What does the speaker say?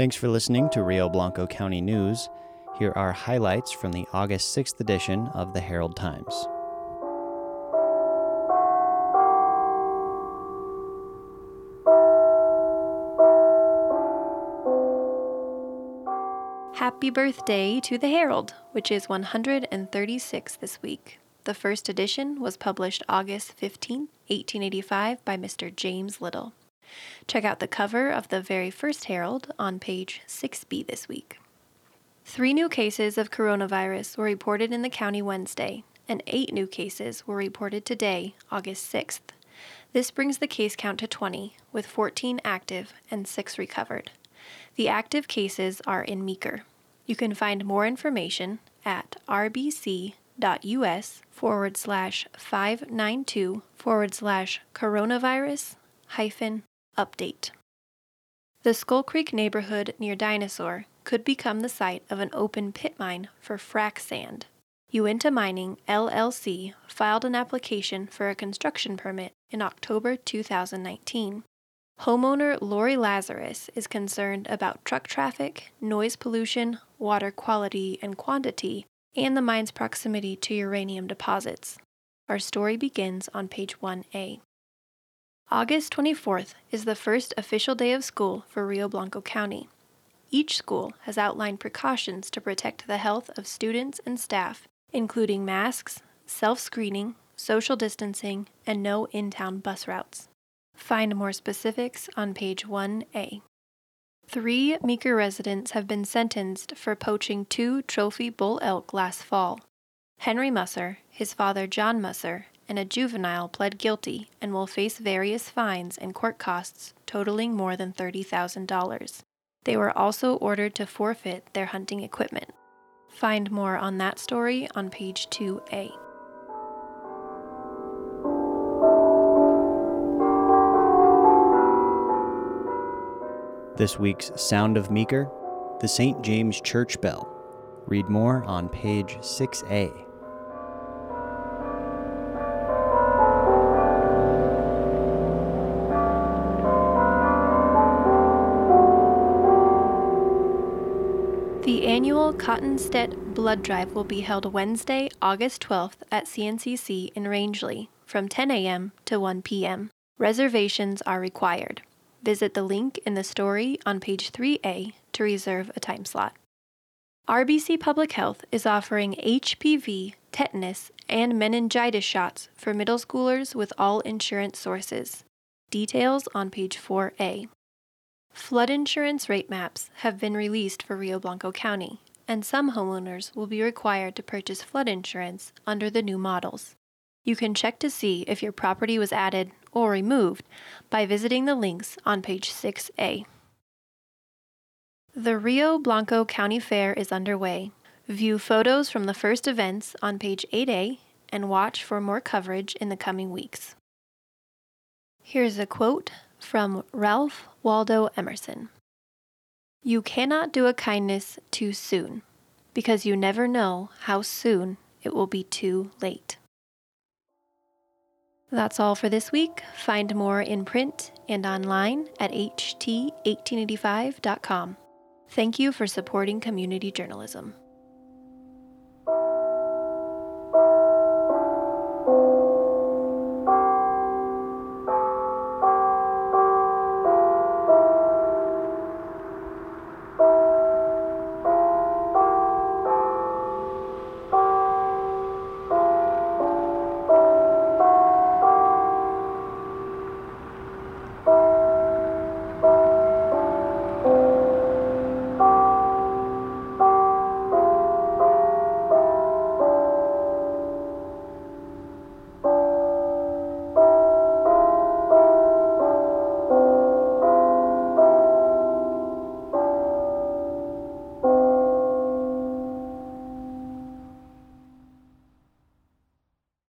Thanks for listening to Rio Blanco County News. Here are highlights from the August 6th edition of the Herald Times. Happy birthday to the Herald, which is 136 this week. The first edition was published August 15, 1885, by Mr. James Little. Check out the cover of the very first Herald on page 6b this week. Three new cases of coronavirus were reported in the county Wednesday, and eight new cases were reported today, August 6th. This brings the case count to 20, with 14 active and 6 recovered. The active cases are in Meeker. You can find more information at rbc.us forward slash 592 forward slash coronavirus hyphen update. The Skull Creek neighborhood near Dinosaur could become the site of an open pit mine for frac sand. Uinta Mining LLC filed an application for a construction permit in October 2019. Homeowner Lori Lazarus is concerned about truck traffic, noise pollution, water quality and quantity, and the mine's proximity to uranium deposits. Our story begins on page 1A. August 24th is the first official day of school for Rio Blanco County. Each school has outlined precautions to protect the health of students and staff, including masks, self screening, social distancing, and no in town bus routes. Find more specifics on page 1A. Three Meeker residents have been sentenced for poaching two trophy bull elk last fall. Henry Musser, his father John Musser, and a juvenile pled guilty and will face various fines and court costs totaling more than $30,000. They were also ordered to forfeit their hunting equipment. Find more on that story on page 2A. This week's Sound of Meeker, the St. James Church Bell. Read more on page 6A. The annual Cottonstead Blood Drive will be held Wednesday, August 12th at CNCC in Rangeley from 10 a.m. to 1 p.m. Reservations are required. Visit the link in the story on page 3A to reserve a time slot. RBC Public Health is offering HPV, tetanus, and meningitis shots for middle schoolers with all insurance sources. Details on page 4A. Flood insurance rate maps have been released for Rio Blanco County, and some homeowners will be required to purchase flood insurance under the new models. You can check to see if your property was added or removed by visiting the links on page 6A. The Rio Blanco County Fair is underway. View photos from the first events on page 8A and watch for more coverage in the coming weeks. Here's a quote from Ralph Waldo Emerson You cannot do a kindness too soon, because you never know how soon it will be too late. That's all for this week. Find more in print and online at ht1885.com. Thank you for supporting community journalism.